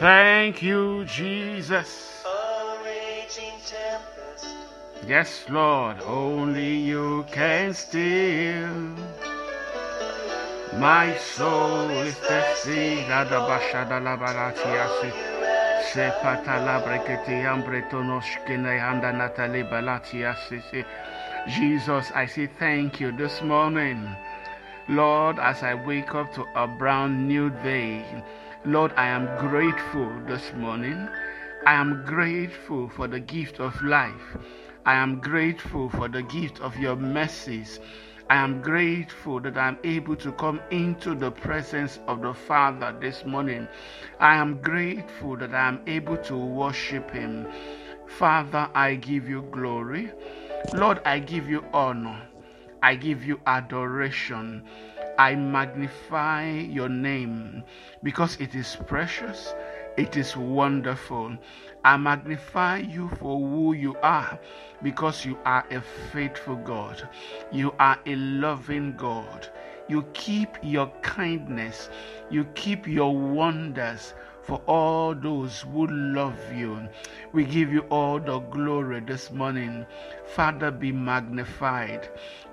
Thank you, Jesus. A raging tempest. Yes, Lord, only you can still. My soul is thirsty. Radabashadalabalatiasi. Sepatalabrekete ambretonoshkene andanatale balatiasi. Jesus, I say thank you this morning. Lord, as I wake up to a brand new day, Lord, I am grateful this morning. I am grateful for the gift of life. I am grateful for the gift of your mercies. I am grateful that I'm able to come into the presence of the Father this morning. I am grateful that I'm able to worship Him. Father, I give you glory. Lord, I give you honor. I give you adoration. I magnify your name because it is precious, it is wonderful. I magnify you for who you are because you are a faithful God. You are a loving God. You keep your kindness, you keep your wonders for all those who love you. We give you all the glory this morning. Father, be magnified,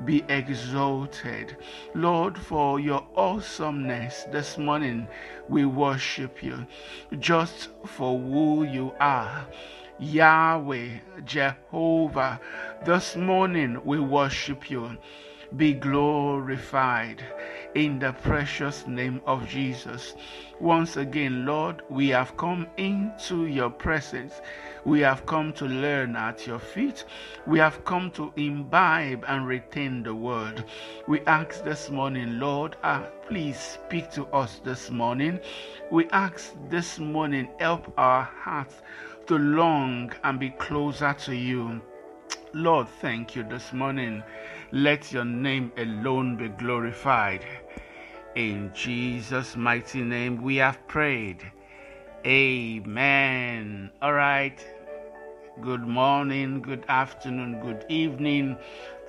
be exalted. Lord, for your awesomeness this morning, we worship you just for who you are. Yahweh, Jehovah, this morning we worship you. Be glorified in the precious name of Jesus. Once again, Lord, we have come into your presence. We have come to learn at your feet. We have come to imbibe and retain the word. We ask this morning, Lord, uh, please speak to us this morning. We ask this morning, help our hearts to long and be closer to you. Lord, thank you this morning. Let your name alone be glorified. In Jesus' mighty name we have prayed. Amen. All right. Good morning, good afternoon, good evening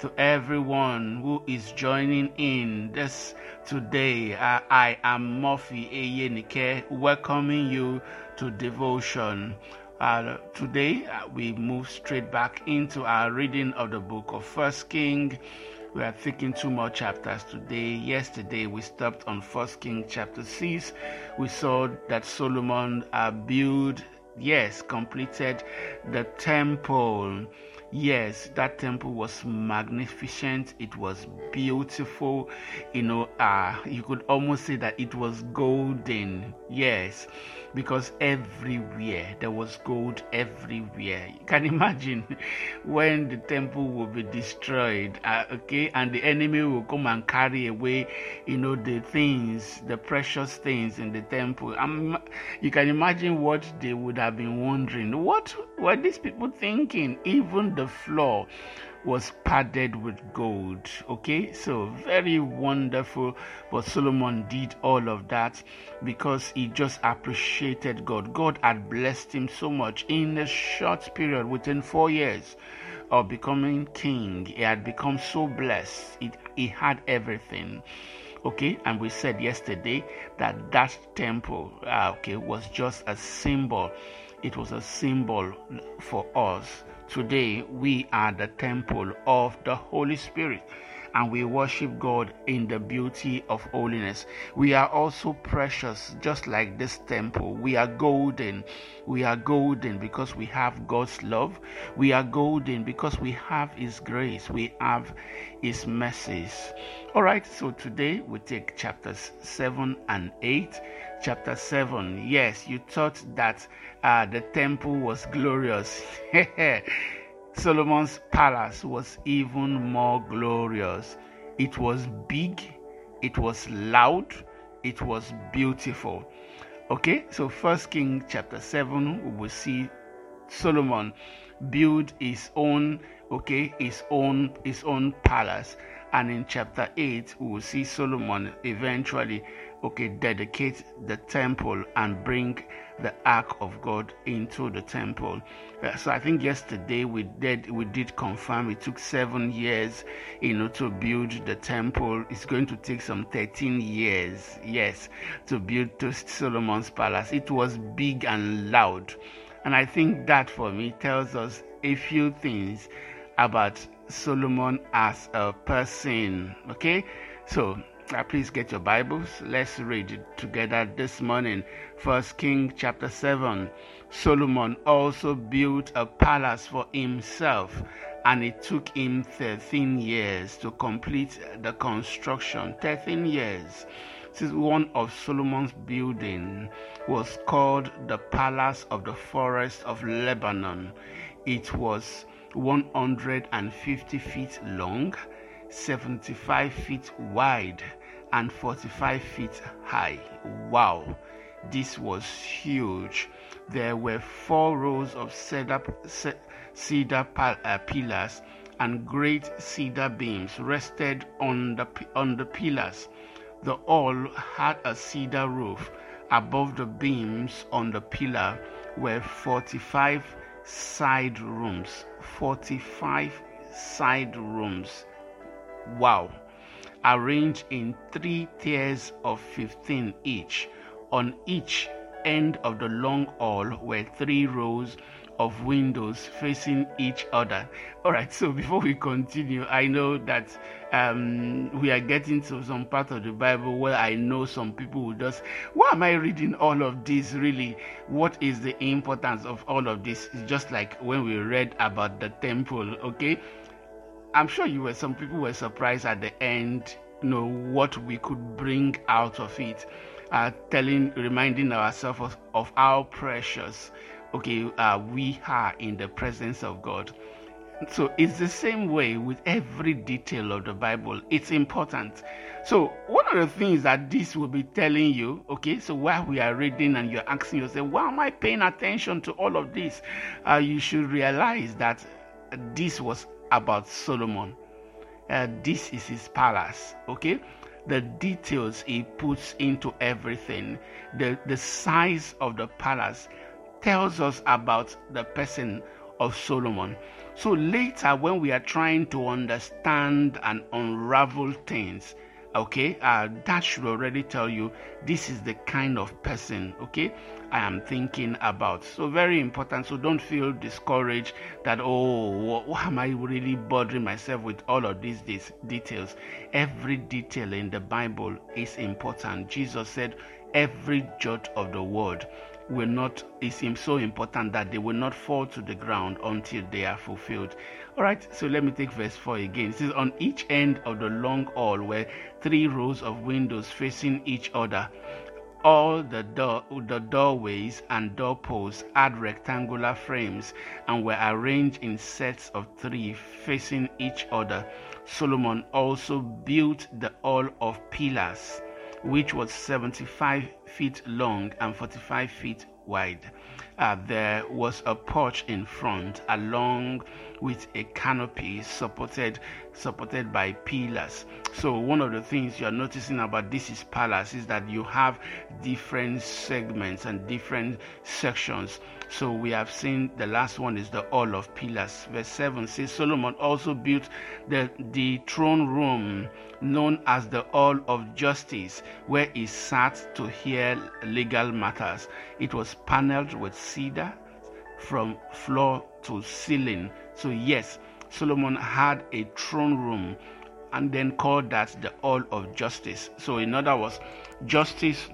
to everyone who is joining in this today. Uh, I am Murphy Eyenike, welcoming you to devotion. Uh, today uh, we move straight back into our reading of the book of First King. We are taking two more chapters today. Yesterday we stopped on First King chapter six. We saw that Solomon uh, built, yes, completed the temple. Yes, that temple was magnificent. It was beautiful. You know, uh, you could almost say that it was golden. Yes, because everywhere there was gold everywhere. You can imagine when the temple will be destroyed, uh, okay, and the enemy will come and carry away, you know, the things, the precious things in the temple. Um, you can imagine what they would have been wondering. What were these people thinking? Even the floor was padded with gold. Okay, so very wonderful. But Solomon did all of that because he just appreciated God. God had blessed him so much in a short period, within four years of becoming king. He had become so blessed. It, he had everything okay and we said yesterday that that temple uh, okay was just a symbol it was a symbol for us Today, we are the temple of the Holy Spirit and we worship God in the beauty of holiness. We are also precious, just like this temple. We are golden. We are golden because we have God's love. We are golden because we have His grace. We have His mercies. All right, so today we take chapters 7 and 8 chapter 7. Yes, you thought that uh, the temple was glorious. Solomon's palace was even more glorious. It was big, it was loud, it was beautiful. Okay, so First King chapter 7, we will see Solomon build his own, okay, his own his own palace And in chapter 8, we will see Solomon eventually, okay, dedicate the temple and bring the ark of God into the temple. Uh, so I think yesterday we did we did confirm it took seven years, you know, to build the temple. It's going to take some 13 years, yes, to build to Solomon's palace. It was big and loud. And I think that for me tells us a few things about Solomon as a person. Okay? So please get your Bibles. Let's read together this morning. First King chapter 7. Solomon also built a palace for himself, and it took him 13 years to complete the construction. 13 years. This is one of Solomon's building was called the Palace of the Forest of Lebanon. It was 150 feet long, 75 feet wide, and 45 feet high. Wow, this was huge. There were four rows of cedar, cedar uh, pillars and great cedar beams rested on the, on the pillars. The all had a cedar roof. Above the beams on the pillar were 45 side rooms. 45 side rooms. Wow arranged in three tiers of 15 each. On each end of the long hall were three rows of windows facing each other. All right, so before we continue, I know that um, we are getting to some part of the Bible where I know some people will just, why am I reading all of this really? What is the importance of all of this? It's just like when we read about the temple, okay? I'm sure you were some people were surprised at the end, you know, what we could bring out of it. Uh, telling, reminding ourselves of, of how precious, okay, uh, we are in the presence of God. So it's the same way with every detail of the Bible. It's important. So one of the things that this will be telling you, okay, so while we are reading and you're asking yourself, why am I paying attention to all of this? Uh, you should realize that this was about Solomon. Uh, this is his palace, okay? The details he puts into everything, the, the size of the palace tells us about the person of Solomon. So later, when we are trying to understand and unravel things, okay uh, that should already tell you this is the kind of person okay i am thinking about. So very important. So don't feel discouraged that oh why am i really bothering myself with all of these, these details? Every detail in the bible is important. Jesus said every jot of the word will not it seems so important that they will not fall to the ground until they are fulfilled all right, so let me take verse 4 again. It says, On each end of the long hall were three rows of windows facing each other. All the, door, the doorways and doorposts had rectangular frames and were arranged in sets of three facing each other. Solomon also built the hall of pillars, which was 75 feet long and 45 feet wide. Uh, there was a porch in front, along with a canopy supported supported by pillars. So one of the things you're noticing about this is palace is that you have different segments and different sections. So we have seen the last one is the hall of pillars. Verse 7 says Solomon also built the, the throne room known as the hall of justice where he sat to hear legal matters. It was paneled with cedar from floor to ceiling. So, yes, Solomon had a throne room and then called that the Hall of Justice. So, in other words, justice,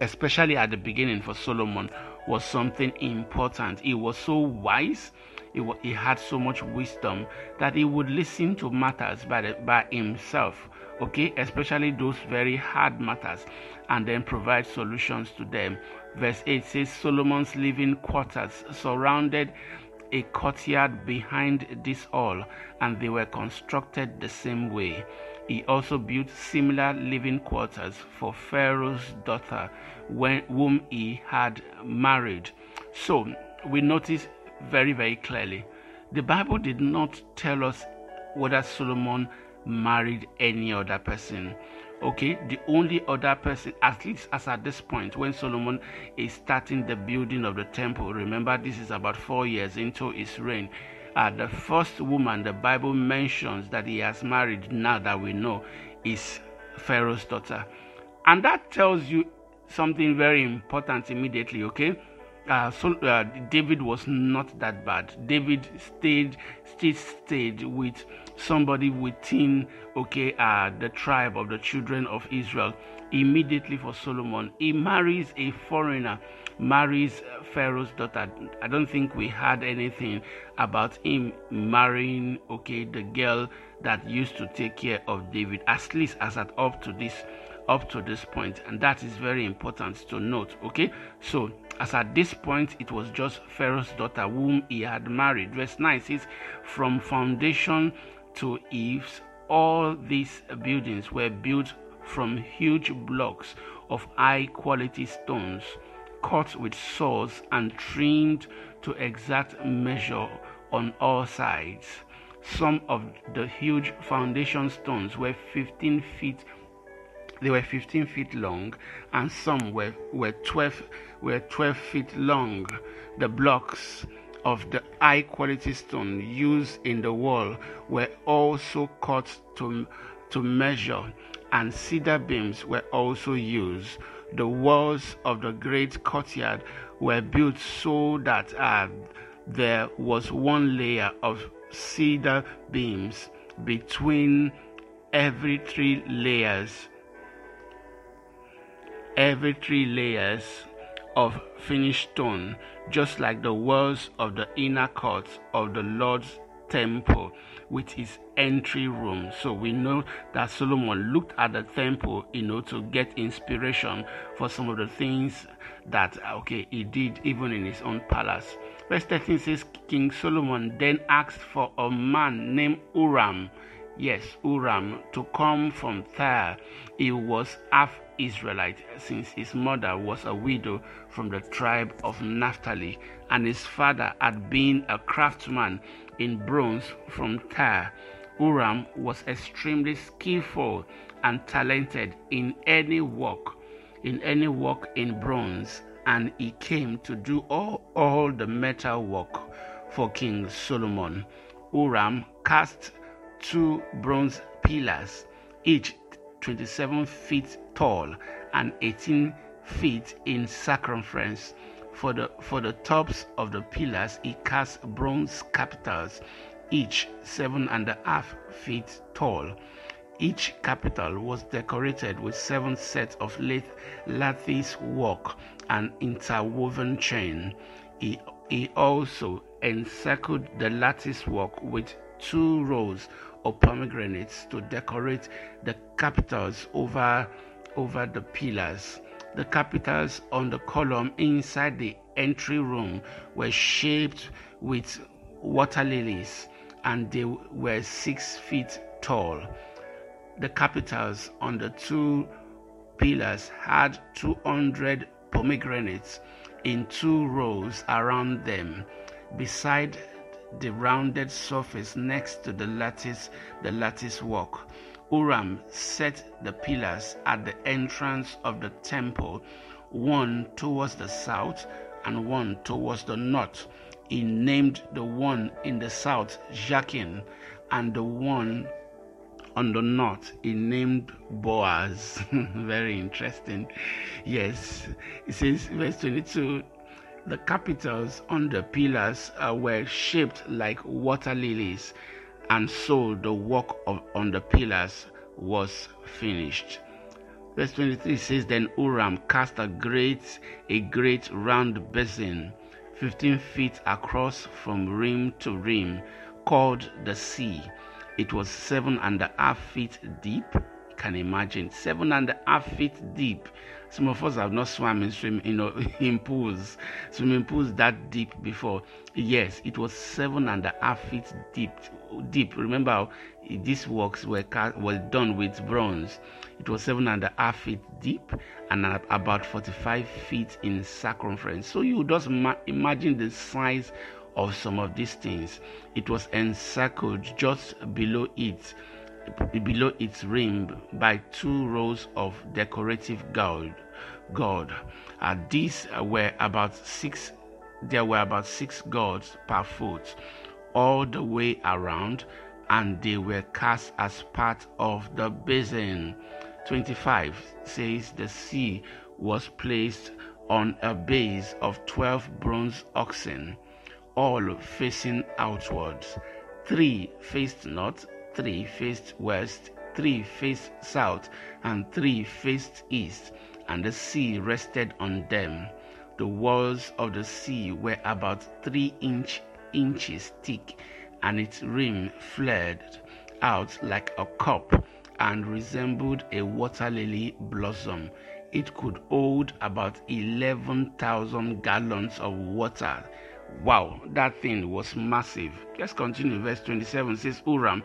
especially at the beginning for Solomon, was something important. He was so wise, he, he had so much wisdom that he would listen to matters by, the, by himself, okay, especially those very hard matters, and then provide solutions to them. Verse 8 says Solomon's living quarters surrounded a courtyard behind this hall, and they were constructed the same way. He also built similar living quarters for Pharaoh's daughter, when, whom he had married. So we notice very, very clearly the Bible did not tell us whether Solomon married any other person. Okay, the only other person, at least as at this point, when Solomon is starting the building of the temple, remember this is about four years into his reign. Uh, the first woman the Bible mentions that he has married, now that we know, is Pharaoh's daughter. And that tells you something very important immediately, okay? Uh, so uh, David was not that bad. David stayed, still stayed with somebody within, okay, uh, the tribe of the children of Israel. Immediately for Solomon, he marries a foreigner, marries Pharaoh's daughter. I don't think we had anything about him marrying, okay, the girl that used to take care of David, at least as at up to this up to this point and that is very important to note okay? So as at this point it was just pharaoh's daughter whom he had married. Verse 9 says from foundation to eaves all these buildings were built from huge blocks of high quality stones cut with saws and trimmed to exact measure on all sides. Some of the huge foundation stones were 15 feet they were 15 feet long and some were, were 12 were 12 feet long. The blocks of the high quality stone used in the wall were also cut to, to measure and cedar beams were also used. The walls of the great courtyard were built so that uh, there was one layer of cedar beams between every three layers every three layers of finished stone, just like the walls of the inner court of the Lord's temple with its entry room. So we know that Solomon looked at the temple, you know, to get inspiration for some of the things that okay he did even in his own palace. Verse 13 says King Solomon then asked for a man named Uram. Yes, Uram to come from Tyre. He was half Israelite, since his mother was a widow from the tribe of Naphtali, and his father had been a craftsman in bronze from Tyre. Uram was extremely skillful and talented in any work, in any work in bronze, and he came to do all, all the metal work for King Solomon. Uram cast two bronze pillars, each 27 feet tall and 18 feet in circumference. For the, for the tops of the pillars, he cast bronze capitals, each seven and a half feet tall. Each capital was decorated with seven sets of lattice work and interwoven chain. He, he also encircled the lattice work with two rows of pomegranates to decorate the capitals over over the pillars. The capitals on the column inside the entry room were shaped with water lilies and they were six feet tall. The capitals on the two pillars had 200 pomegranates in two rows around them. Beside the rounded surface next to the lattice the lattice work. Uram set the pillars at the entrance of the temple, one towards the south and one towards the north. He named the one in the south Jachin, and the one on the north he named Boaz. Very interesting. Yes, it says, verse 22 the capitals on the pillars uh, were shaped like water lilies, and so the work of, on the pillars was finished. Verse 23 says, Then Uram cast a great, a great round basin, 15 feet across from rim to rim, called the sea. It was seven and a half feet deep. You can imagine, seven and a half feet deep some of us have not swam in swim, you know, in pools, swimming pools that deep before. Yes, it was seven and a half feet deep. Deep. Remember, how these works were were done with bronze. It was seven and a half feet deep and about 45 feet in circumference. So you just ma- imagine the size of some of these things. It was encircled just below it below its rim by two rows of decorative gold. Gold. Uh, these were about six. There were about six gods per foot, all the way around, and they were cast as part of the basin. 25 says the sea was placed on a base of 12 bronze oxen, all facing outwards. Three faced north, three faced west, three faced south, and three faced east, and the sea rested on them. The walls of the sea were about three inch, inches thick, and its rim flared out like a cup and resembled a water lily blossom. It could hold about 11,000 gallons of water. Wow, that thing was massive. Let's continue. Verse 27 says Uram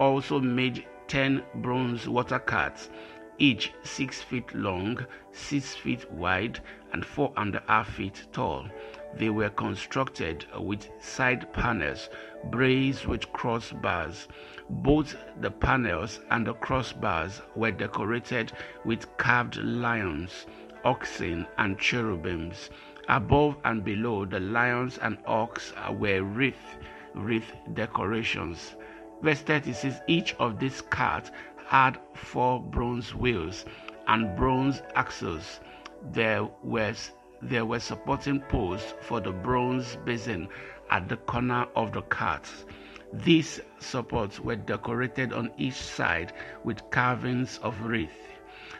also made 10 bronze water carts, each 6 feet long, 6 feet wide, and 4 and a half feet tall. They were constructed with side panels braced with crossbars. Both the panels and the crossbars were decorated with carved lions, oxen, and cherubims. Above and below the lions and ox were wreath, wreath decorations. Verse 30 says, Each of these carts had four bronze wheels and bronze axles. There was there were supporting posts for the bronze basin at the corner of the carts. These supports were decorated on each side with carvings of wreath.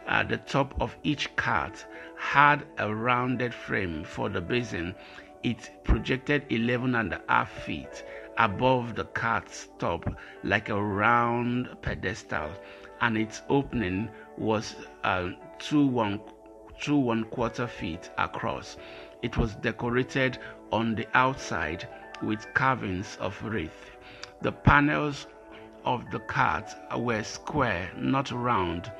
At the top of each cart had a rounded frame for the basin. It projected 11 and a half feet above the cart's top like a round pedestal, and its opening was uh, two one two one quarter feet across. It was decorated on the outside with carvings of wreath. The panels of the cart were square, not round.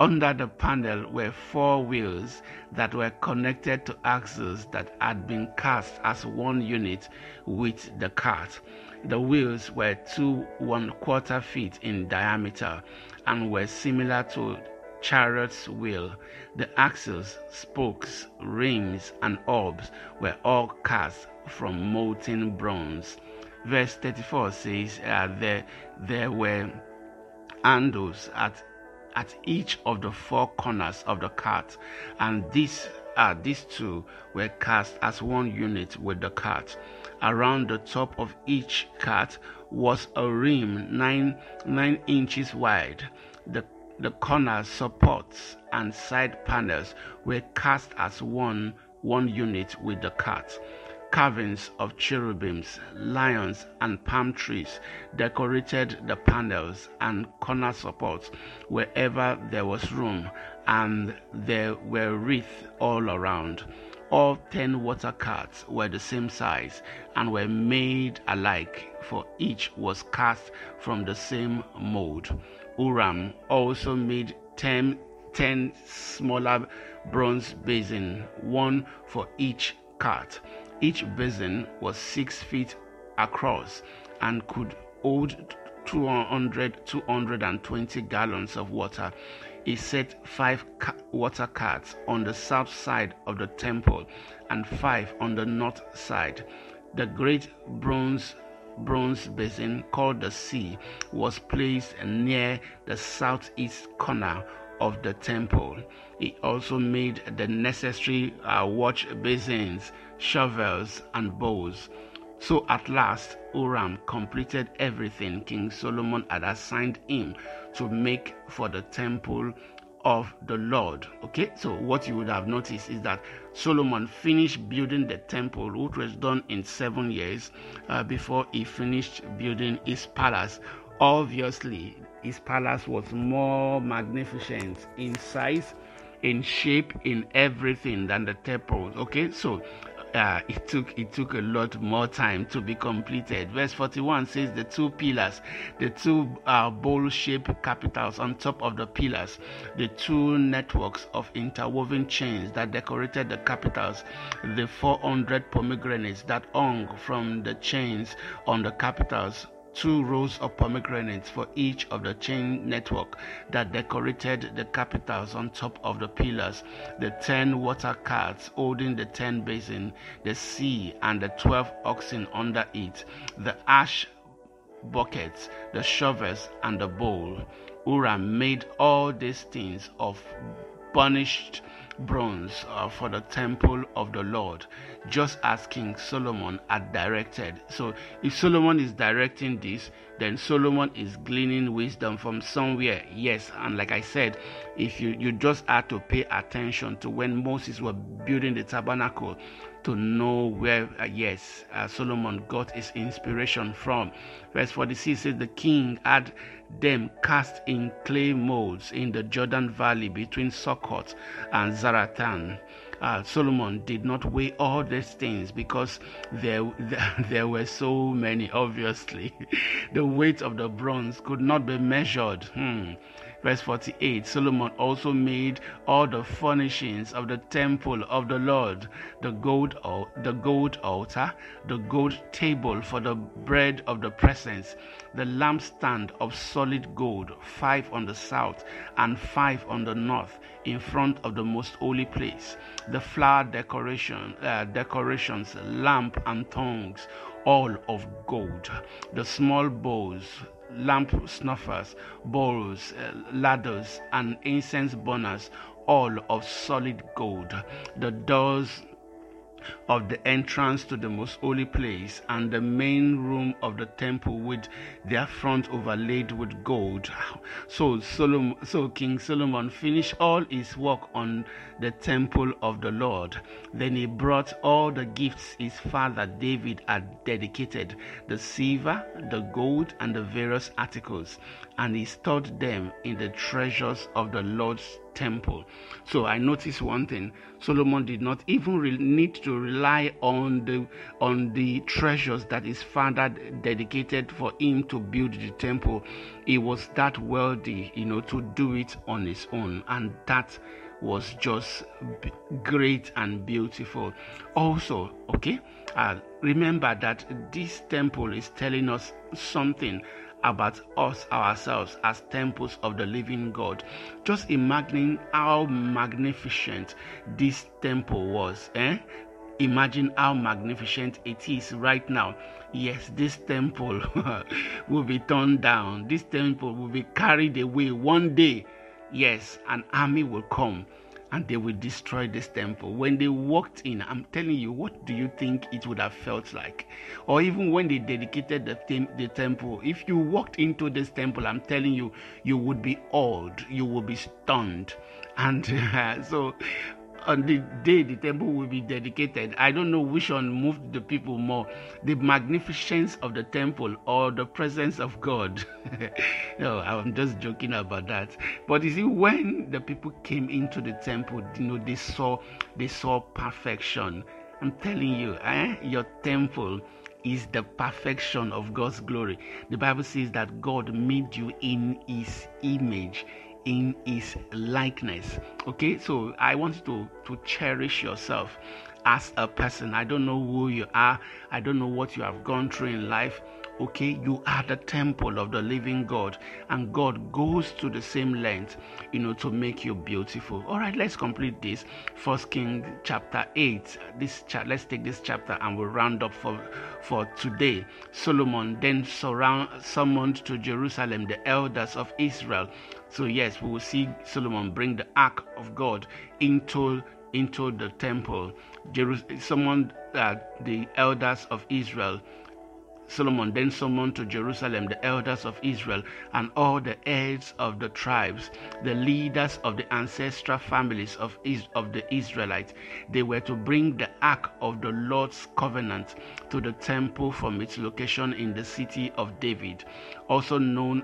Under the panel were four wheels that were connected to axles that had been cast as one unit with the cart. The wheels were two one quarter feet in diameter and were similar to chariot's wheel. The axles, spokes, rims, and orbs were all cast from molten bronze. Verse 34 says uh, there, there were handles at, at each of the four corners of the cart, and these, uh, these two were cast as one unit with the cart. Around the top of each cart was a rim nine, nine inches wide. The the corner supports and side panels were cast as one one unit with the cart. Carvings of cherubims, lions, and palm trees decorated the panels and corner supports wherever there was room, and there were wreaths all around. All ten water carts were the same size and were made alike, for each was cast from the same mold. Uram also made ten, ten smaller bronze basins, one for each cart. Each basin was six feet across and could hold 200, 220 gallons of water. He set five ca- water carts on the south side of the temple and five on the north side. The great bronze bronze basin called the sea was placed near the southeast corner of the temple. He also made the necessary uh, watch basins, shovels, and bows. So at last, Uram completed everything King Solomon had assigned him to make for the temple of the Lord. Okay, so what you would have noticed is that Solomon finished building the temple, which was done in seven years uh, before he finished building his palace. Obviously, his palace was more magnificent in size, in shape, in everything than the temple. Okay, so uh, it took it took a lot more time to be completed. Verse 41 says the two pillars, the two uh, bowl-shaped capitals on top of the pillars, the two networks of interwoven chains that decorated the capitals, the 400 pomegranates that hung from the chains on the capitals two rows of pomegranates for each of the chain network that decorated the capitals on top of the pillars, the ten water carts holding the ten basin, the sea, and the twelve oxen under it, the ash buckets, the shovels, and the bowl. Uram made all these things of burnished bronze uh, for the temple of the Lord, just as King Solomon had directed. So, if Solomon is directing this, then Solomon is gleaning wisdom from somewhere. Yes, and like I said, if you, you just had to pay attention to when Moses was building the tabernacle, to know where, uh, yes, uh, Solomon got his inspiration from. Verse 46 says, The king had them cast in clay molds in the Jordan Valley between Succoth and Zarethan. Uh, Solomon did not weigh all these things because there, there were so many, obviously. the weight of the bronze could not be measured. Hmm. Verse 48 Solomon also made all the furnishings of the temple of the Lord the gold, the gold altar, the gold table for the bread of the presence, the lampstand of solid gold, five on the south and five on the north, in front of the most holy place, the flower decoration, uh, decorations, lamp and tongues, all of gold, the small bowls lamp snuffers, bowls, uh, ladders, and incense burners, all of solid gold. The doors of the entrance to the most holy place and the main room of the temple with their front overlaid with gold. So Solomon, so King Solomon finished all his work on the temple of the Lord. Then he brought all the gifts his father David had dedicated, the silver, the gold, and the various articles, and he stored them in the treasures of the Lord's temple. So I noticed one thing: Solomon did not even re- need to rely on the on the treasures that his father dedicated for him to build the temple. He was that wealthy, you know, to do it on his own, and that was just b- great and beautiful. Also, okay, uh, remember that this temple is telling us something about us ourselves as temples of the living God. Just imagine how magnificent this temple was. Eh? Imagine how magnificent it is right now. Yes, this temple will be torn down. This temple will be carried away one day. Yes, an army will come and they will destroy this temple. When they walked in, I'm telling you, what do you think it would have felt like? Or even when they dedicated the, tem- the temple, if you walked into this temple, I'm telling you, you would be awed, you would be stunned. And uh, so on the day the temple will be dedicated, I don't know which one moved the people more the magnificence of the temple or the presence of God. no, I'm just joking about that. But you see, when the people came into the temple, you know, they saw they saw perfection. I'm telling you, eh, your temple is the perfection of God's glory. The Bible says that God made you in his image in his likeness. Okay so i want you to to cherish yourself as a person. I don't know who you are. I don't know what you have gone through in life okay you are the temple of the living god and god goes to the same length you know to make you beautiful. All right let's complete this. First king chapter 8 this cha- let's take this chapter and we'll round up for for today. Solomon then surround summoned to jerusalem the elders of israel. So yes we will see solomon bring the ark of god into into the temple. Jerus- summoned uh, the elders of israel Solomon then summoned to Jerusalem the elders of Israel and all the heads of the tribes, the leaders of the ancestral families of, of the Israelites. They were to bring the ark of the Lord's covenant to the temple from its location in the city of David, also known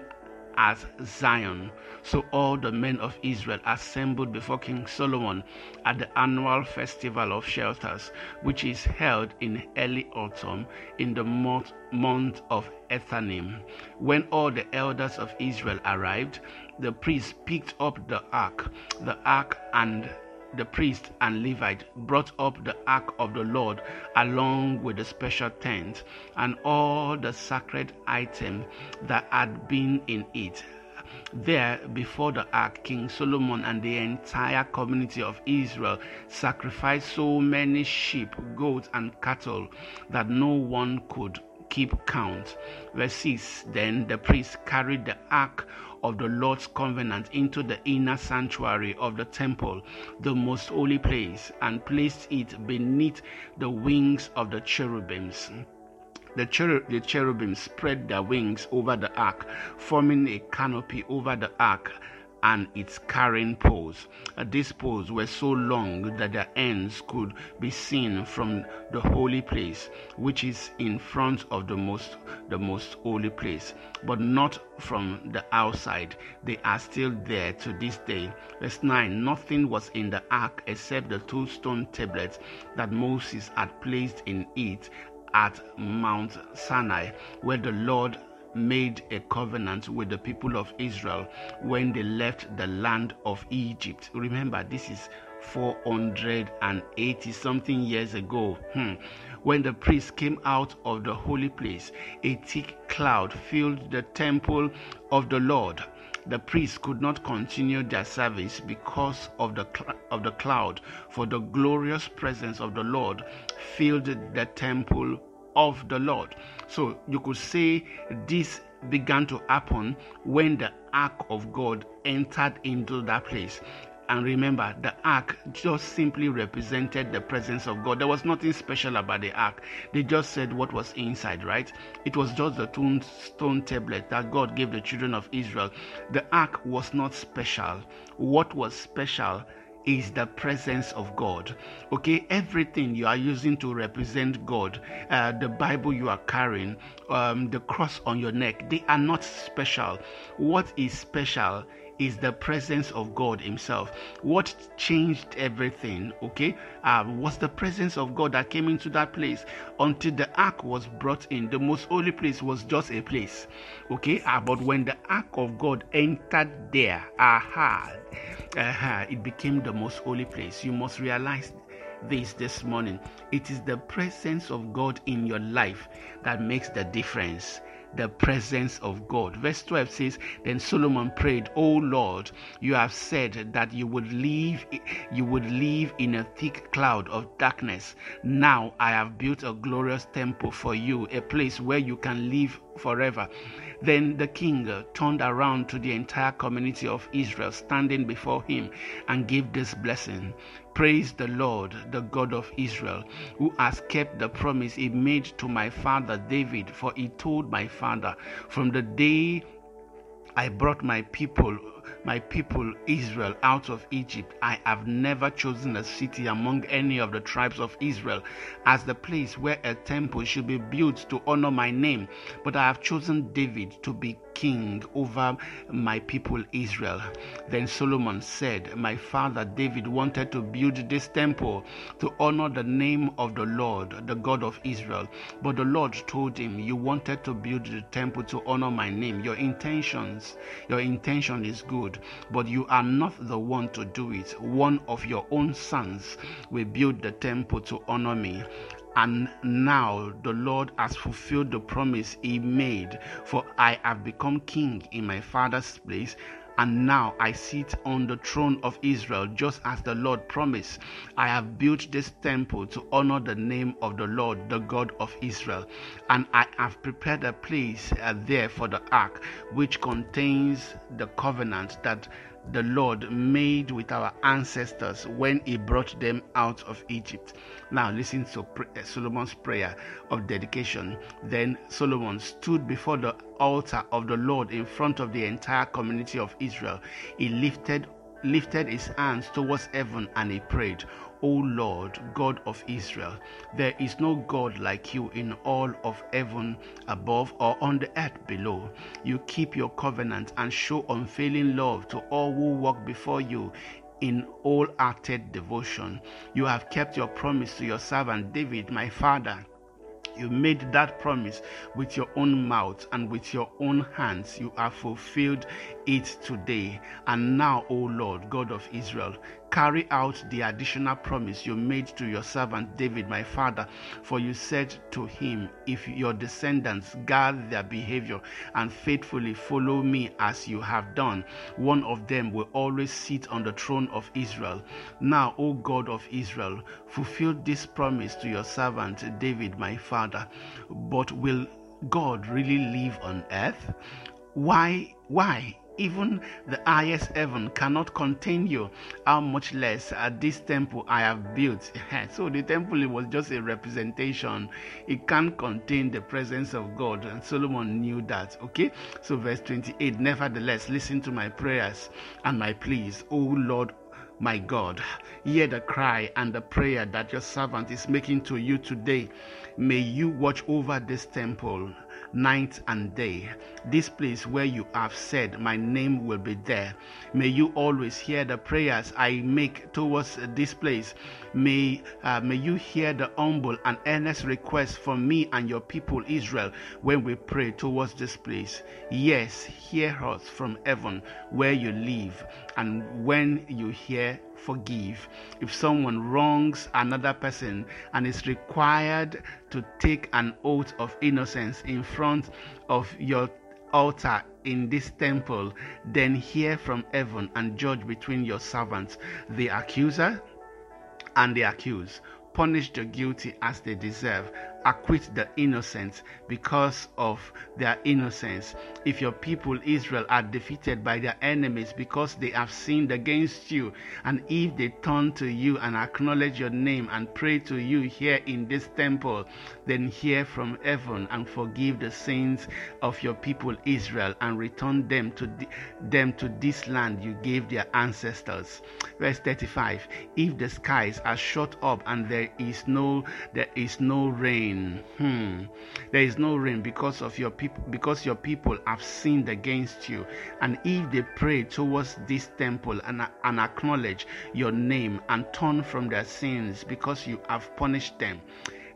as Zion. So all the men of Israel assembled before King Solomon at the annual festival of shelters, which is held in early autumn in the month, month of Ethanim. When all the elders of Israel arrived, the priests picked up the ark, the ark and the priest and Levite brought up the ark of the Lord along with the special tent and all the sacred items that had been in it. There, before the ark, King Solomon and the entire community of Israel sacrificed so many sheep, goats, and cattle that no one could keep count. Verse 6 Then the priest carried the ark of the Lord's covenant into the inner sanctuary of the temple, the most holy place, and placed it beneath the wings of the cherubims. The, cher- the cherubim spread their wings over the ark, forming a canopy over the ark and its carrying poles. Uh, these poles were so long that their ends could be seen from the holy place, which is in front of the most the most holy place, but not from the outside. They are still there to this day. Verse 9 Nothing was in the ark except the two stone tablets that Moses had placed in it at Mount Sinai, where the Lord made a covenant with the people of Israel when they left the land of Egypt. Remember, this is 480 something years ago. Hmm. When the priest came out of the holy place, a thick cloud filled the temple of the Lord. The priests could not continue their service because of the cl- of the cloud, for the glorious presence of the Lord filled the temple of the Lord. So you could say this began to happen when the ark of God entered into that place. And remember, the ark just simply represented the presence of God. There was nothing special about the ark. They just said what was inside, right? It was just the stone tablet that God gave the children of Israel. The ark was not special. What was special is the presence of God. Okay, everything you are using to represent God, uh, the Bible you are carrying, um, the cross on your neck, they are not special. What is special is the presence of God Himself. What changed everything, okay, uh, was the presence of God that came into that place until the ark was brought in. The most holy place was just a place, okay, uh, but when the ark of God entered there, aha, uh, it became the most holy place. You must realize this this morning. It is the presence of God in your life that makes the difference the presence of God. Verse 12 says, Then Solomon prayed, O Lord, you have said that you would leave you would live in a thick cloud of darkness. Now I have built a glorious temple for you, a place where you can live forever. Then the king uh, turned around to the entire community of Israel standing before him and gave this blessing. Praise the Lord, the God of Israel, who has kept the promise he made to my father David, for he told my father, From the day I brought my people my people Israel out of Egypt, I have never chosen a city among any of the tribes of Israel as the place where a temple should be built to honor my name, but I have chosen David to be king over my people Israel. Then Solomon said, My father David wanted to build this temple to honor the name of the Lord, the God of Israel. But the Lord told him, You wanted to build the temple to honor my name. Your intentions, your intention is good, but you are not the one to do it. One of your own sons will build the temple to honor me. And now the Lord has fulfilled the promise he made, for I have become king in my father's place. And now I sit on the throne of Israel, just as the Lord promised. I have built this temple to honor the name of the Lord, the God of Israel. And I have prepared a place uh, there for the ark, which contains the covenant that the Lord made with our ancestors when He brought them out of Egypt. Now, listen to uh, Solomon's prayer of dedication. Then Solomon stood before the altar of the Lord in front of the entire community of Israel. He lifted lifted his hands towards heaven and he prayed, O Lord, God of Israel, there is no God like you in all of heaven above or on the earth below. You keep your covenant and show unfailing love to all who walk before you in wholehearted devotion. You have kept your promise to your servant David, my father You made that promise with your own mouth and with your own hands. You have fulfilled it today. And now, O Lord, God of Israel, carry out the additional promise you made to your servant David, my father. For you said to him, If your descendants guard their behavior and faithfully follow me as you have done, one of them will always sit on the throne of Israel. Now, O God of Israel, fulfill this promise to your servant David, my father. But will God really live on earth? Why? Why? Even the highest heaven cannot contain you. How much less at this temple I have built? so the temple was just a representation. It can't contain the presence of God, and Solomon knew that. Okay, so verse 28. Nevertheless, listen to my prayers and my pleas, O Lord my God, hear the cry and the prayer that your servant is making to you today. May you watch over this temple night and day. This place where you have said, My name will be there. May you always hear the prayers I make towards this place. May, uh, may you hear the humble and earnest requests from me and your people Israel when we pray towards this place. Yes, hear us from heaven where you live, and when you hear forgive. If someone wrongs another person and is required to take an oath of innocence in front of your altar in this temple, then hear from heaven and judge between your servants, the accuser and the accused. Punish the guilty as they deserve acquit the innocent because of their innocence. If your people Israel are defeated by their enemies because they have sinned against you, and if they turn to you and acknowledge your name and pray to you here in this temple, then hear from heaven and forgive the sins of your people Israel and return them to the, them to this land you gave their ancestors. Verse 35 If the skies are shut up and there is no there is no rain rain. Hmm. There is no rain because of your people because your people have sinned against you. And if they pray towards this temple and, and acknowledge your name and turn from their sins because you have punished them,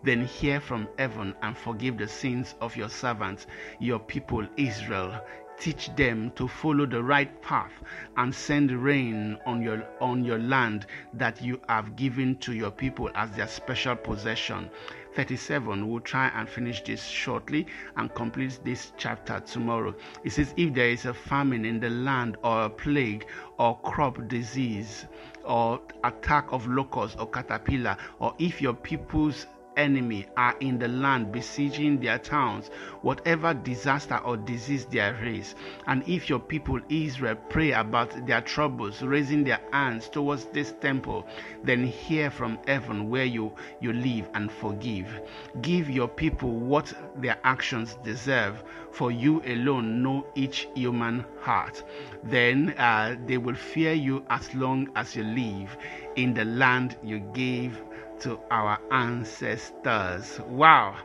then hear from heaven and forgive the sins of your servants, your people Israel. Teach them to follow the right path and send rain on your on your land that you have given to your people as their special possession. 37. We'll try and finish this shortly and complete this chapter tomorrow. It says, If there is a famine in the land, or a plague, or crop disease, or attack of locusts or caterpillar, or if your people's enemy are in the land besieging their towns, whatever disaster or disease there is. And if your people Israel pray about their troubles, raising their hands towards this temple, then hear from heaven where you, you live and forgive. Give your people what their actions deserve, for you alone know each human heart. Then uh, they will fear you as long as you live in the land you gave to our ancestors. Wow.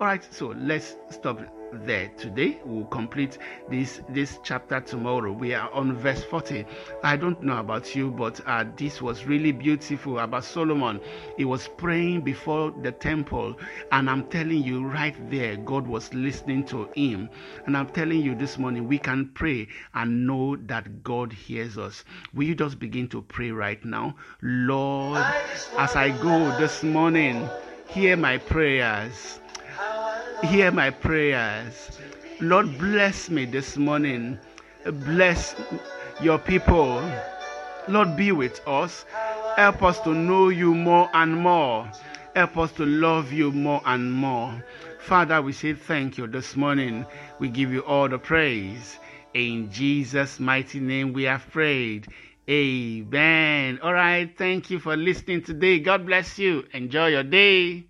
All right, so let's stop there today. We'll complete this this chapter tomorrow. We are on verse 40. I don't know about you, but uh, this was really beautiful about Solomon. He was praying before the temple, and I'm telling you, right there, God was listening to him. And I'm telling you this morning, we can pray and know that God hears us. Will you just begin to pray right now? Lord, as I go this morning, hear my prayers hear my prayers. Lord, bless me this morning. Bless your people. Lord, be with us. Help us to know you more and more. Help us to love you more and more. Father, we say thank you this morning. We give you all the praise. In Jesus' mighty name we have prayed. Amen. All right. Thank you for listening today. God bless you. Enjoy your day.